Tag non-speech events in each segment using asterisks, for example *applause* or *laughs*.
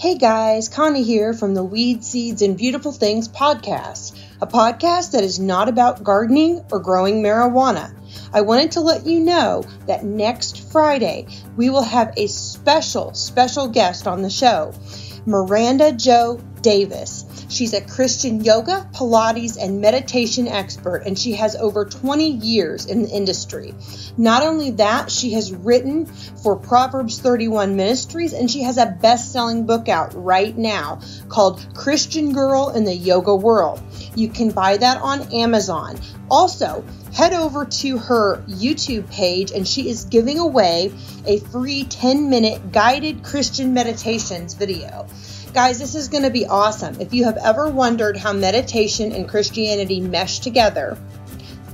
Hey guys, Connie here from the Weed, Seeds, and Beautiful Things podcast, a podcast that is not about gardening or growing marijuana. I wanted to let you know that next Friday we will have a special, special guest on the show, Miranda Jo Davis. She's a Christian yoga, Pilates, and meditation expert, and she has over 20 years in the industry. Not only that, she has written for Proverbs 31 Ministries, and she has a best selling book out right now called Christian Girl in the Yoga World. You can buy that on Amazon. Also, head over to her YouTube page, and she is giving away a free 10 minute guided Christian meditations video. Guys, this is going to be awesome. If you have ever wondered how meditation and Christianity mesh together,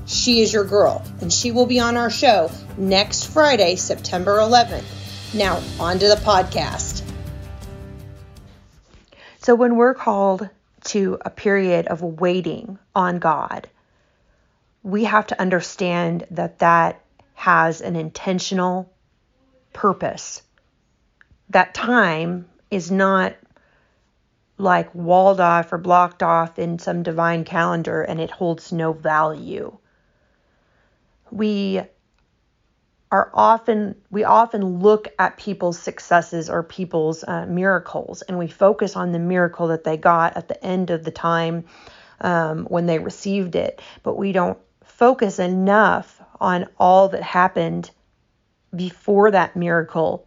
she is your girl, and she will be on our show next Friday, September 11th. Now, on to the podcast. So, when we're called to a period of waiting on God, we have to understand that that has an intentional purpose. That time is not like walled off or blocked off in some divine calendar and it holds no value. We are often we often look at people's successes or people's uh, miracles and we focus on the miracle that they got at the end of the time um, when they received it but we don't focus enough on all that happened before that miracle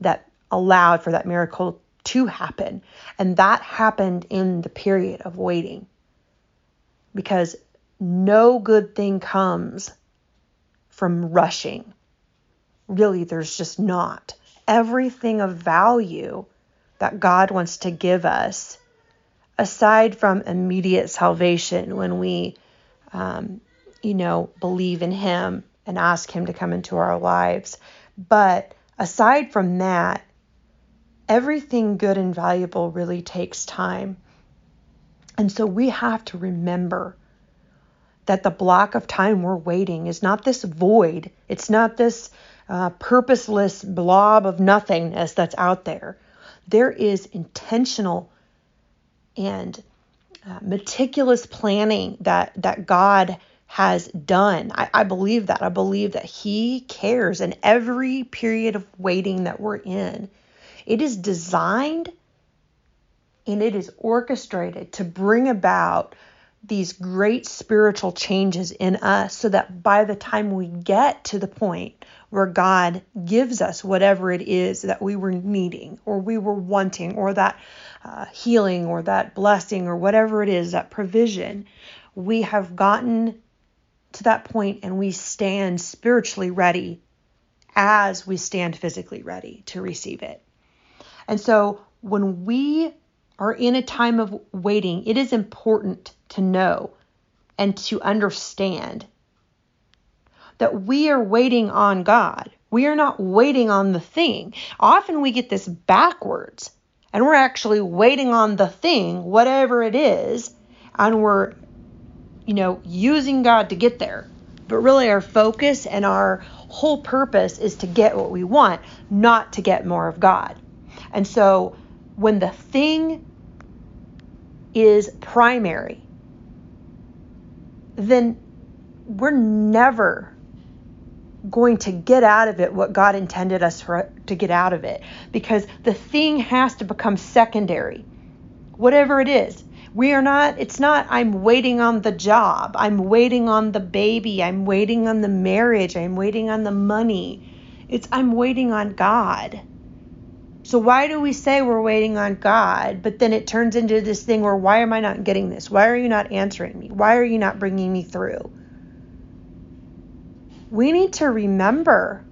that allowed for that miracle to happen. And that happened in the period of waiting. Because no good thing comes from rushing. Really, there's just not. Everything of value that God wants to give us, aside from immediate salvation, when we, um, you know, believe in Him and ask Him to come into our lives. But aside from that, everything good and valuable really takes time. And so we have to remember that the block of time we're waiting is not this void, it's not this uh, purposeless blob of nothingness that's out there. There is intentional and uh, meticulous planning that, that God has done. I, I believe that. I believe that He cares in every period of waiting that we're in. It is designed and it is orchestrated to bring about these great spiritual changes in us so that by the time we get to the point where God gives us whatever it is that we were needing or we were wanting or that uh, healing or that blessing or whatever it is, that provision, we have gotten to that point and we stand spiritually ready as we stand physically ready to receive it. And so when we are in a time of waiting, it is important to know and to understand that we are waiting on God. We are not waiting on the thing. Often we get this backwards, and we're actually waiting on the thing, whatever it is, and we're, you know, using God to get there. But really, our focus and our whole purpose is to get what we want, not to get more of God. And so when the thing is primary, then we're never going to get out of it what God intended us for, to get out of it because the thing has to become secondary, whatever it is. We are not, it's not, I'm waiting on the job, I'm waiting on the baby, I'm waiting on the marriage, I'm waiting on the money. It's, I'm waiting on God. So why do we say we're waiting on God, but then it turns into this thing where why am I not getting this? Why are you not answering me? Why are you not bringing me through? We need to remember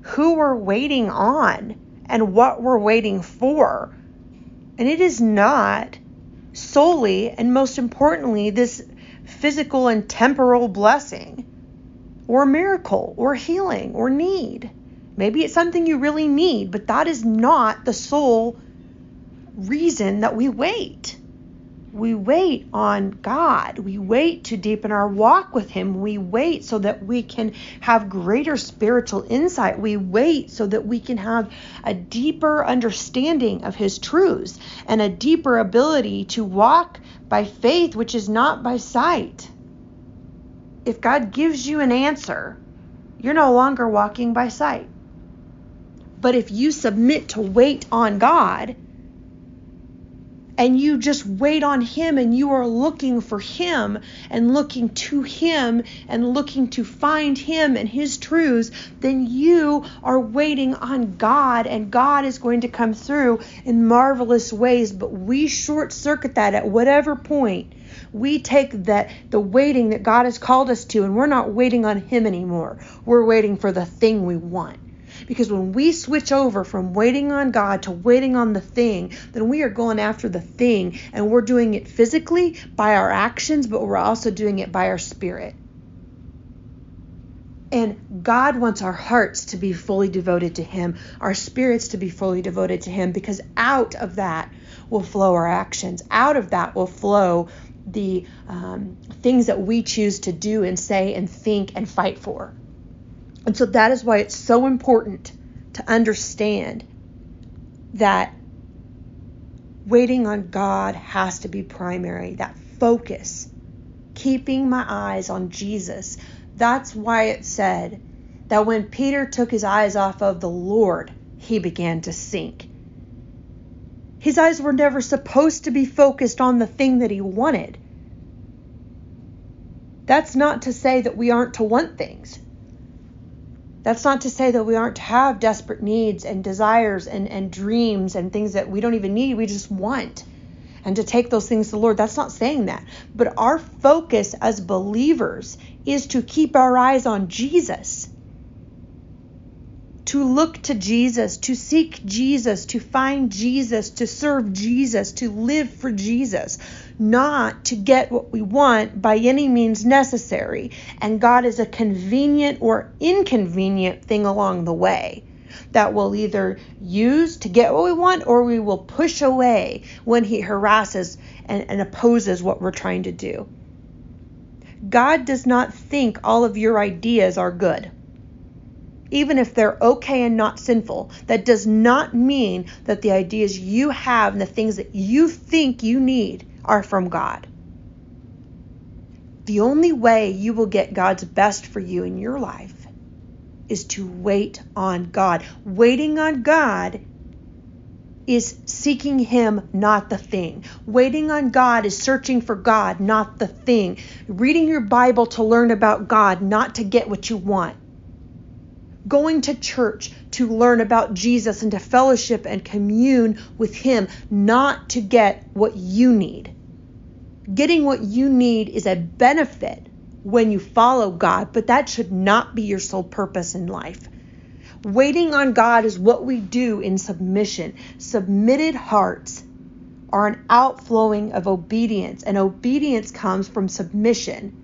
who we're waiting on and what we're waiting for. And it is not solely and most importantly this physical and temporal blessing or miracle or healing or need. Maybe it's something you really need, but that is not the sole reason that we wait. we wait on God. We wait to deepen our walk with Him. We wait so that we can have greater spiritual insight. We wait so that we can have a deeper understanding of His truths and a deeper ability to walk by faith, which is not by sight. If God gives you an answer, you're no longer walking by sight. But if you submit to wait on God, and you just wait on Him and you are looking for Him and looking to Him and looking to find Him and His truths, then you are waiting on God and God is going to come through in marvelous ways. But we short circuit that at whatever point we take that the waiting that God has called us to and we're not waiting on him anymore. We're waiting for the thing we want. Because when we switch over from waiting on God to waiting on the thing, then we are going after the thing and we're doing it physically by our actions, but we're also doing it by our spirit. And God wants our hearts to be fully devoted to Him, our spirits to be fully devoted to Him, because out of that will flow our actions. Out of that will flow the um, things that we choose to do and say and think and fight for. And so that is why it's so important to understand that waiting on God has to be primary, that focus, keeping my eyes on Jesus. That's why it said that when Peter took his eyes off of the Lord, he began to sink. His eyes were never supposed to be focused on the thing that he wanted. That's not to say that we aren't to want things. That's not to say that we aren't to have desperate needs and desires and, and dreams and things that we don't even need, we just want. And to take those things to the Lord. That's not saying that. But our focus as believers is to keep our eyes on Jesus to look to Jesus, to seek Jesus, to find Jesus, to serve Jesus, to live for Jesus, not to get what we want by any means necessary. And God is a convenient or inconvenient thing along the way that we'll either use to get what we want or we will push away when He harasses and, and opposes what we're trying to do. God does not think all of your ideas are good even if they're okay and not sinful, that does not mean that the ideas you have and the things that you think you need are from God. The only way you will get God's best for you in your life is to wait on God. Waiting on God is seeking Him, not the thing. Waiting on God is searching for God, not the thing. Reading your Bible to learn about God, not to get what you want going to church to learn about Jesus and to fellowship and commune with Him, not to get what you need. Getting what you need is a benefit when you follow God, but that should not be your sole purpose in life. Waiting on God is what we do in submission. Submitted hearts are an outflowing of obedience, and obedience comes from submission.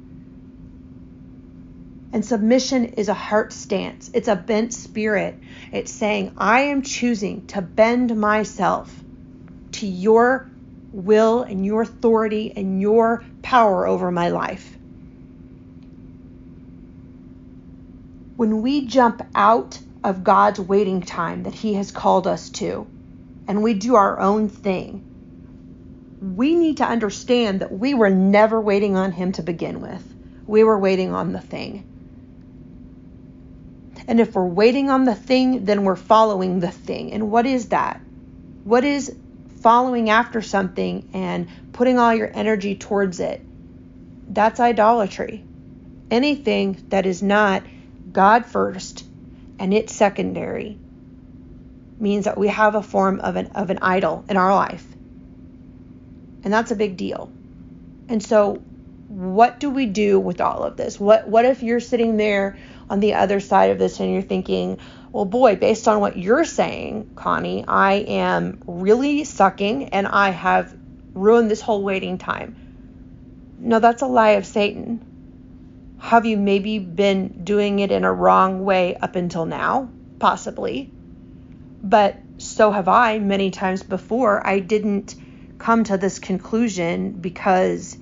And submission is a heart stance, it's a bent spirit. It's saying, I am choosing to bend myself to your will and your authority and your power over my life. When we jump out of God's waiting time that He has called us to, and we do our own thing, we need to understand that we were never waiting on Him to begin with. We were waiting on the thing. And if we're waiting on the thing, then we're following the thing. And what is that? What is following after something and putting all your energy towards it? That's idolatry. Anything that is not God first and it's secondary means that we have a form of an of an idol in our life. And that's a big deal. And so what do we do with all of this? What what if you're sitting there on the other side of this and you're thinking, well, boy, based on what you're saying, Connie, I am really sucking and I have ruined this whole waiting time. No, that's a lie of Satan. Have you maybe been doing it in a wrong way up until now? Possibly. But so have I many times before. I didn't come to this conclusion because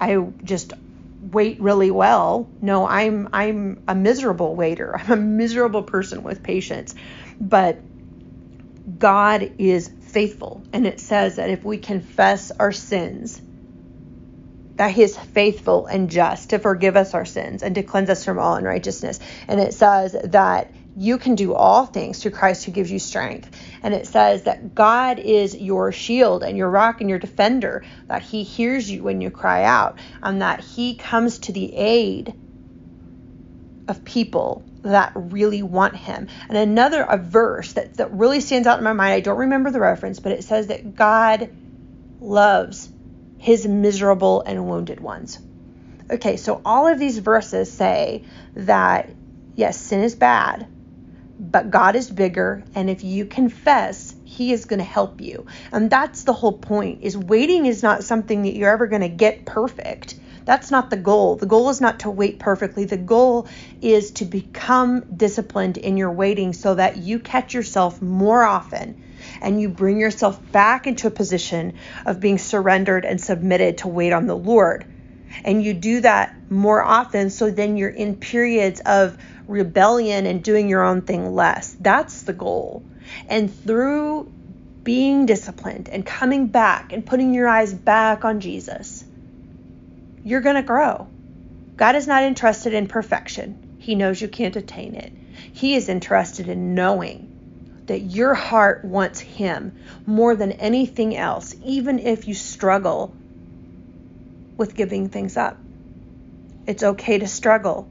I just wait really well. No, I'm I'm a miserable waiter. *laughs* I'm a miserable person with patience. But God is faithful, and it says that if we confess our sins, that he is faithful and just to forgive us our sins and to cleanse us from all unrighteousness. And it says that you can do all things through Christ who gives you strength. And it says that God is your shield and your rock and your defender, that he hears you when you cry out, and that he comes to the aid of people that really want him. And another a verse that, that really stands out in my mind, I don't remember the reference, but it says that God loves his miserable and wounded ones. Okay, so all of these verses say that yes, sin is bad, but God is bigger, and if you confess, he is going to help you. And that's the whole point. Is waiting is not something that you're ever going to get perfect. That's not the goal. The goal is not to wait perfectly. The goal is to become disciplined in your waiting so that you catch yourself more often and you bring yourself back into a position of being surrendered and submitted to wait on the Lord. And you do that more often, so then you're in periods of rebellion and doing your own thing less. That's the goal. And through being disciplined and coming back and putting your eyes back on Jesus, you're going to grow. God is not interested in perfection, He knows you can't attain it. He is interested in knowing that your heart wants Him more than anything else, even if you struggle with giving things up. It's okay to struggle.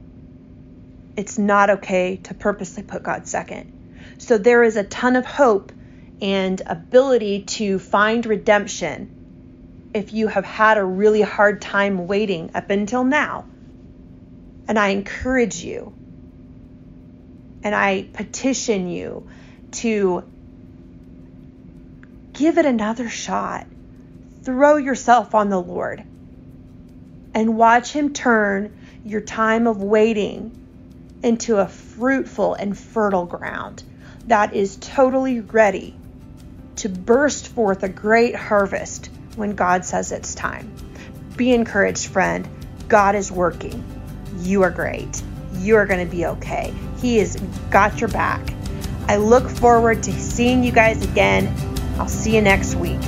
It's not okay to purposely put God second. So there is a ton of hope and ability to find redemption if you have had a really hard time waiting up until now. And I encourage you and I petition you to give it another shot. Throw yourself on the Lord and watch Him turn your time of waiting into a fruitful and fertile ground that is totally ready to burst forth a great harvest when God says it's time. Be encouraged, friend. God is working. You are great. You are going to be okay. He has got your back. I look forward to seeing you guys again. I'll see you next week.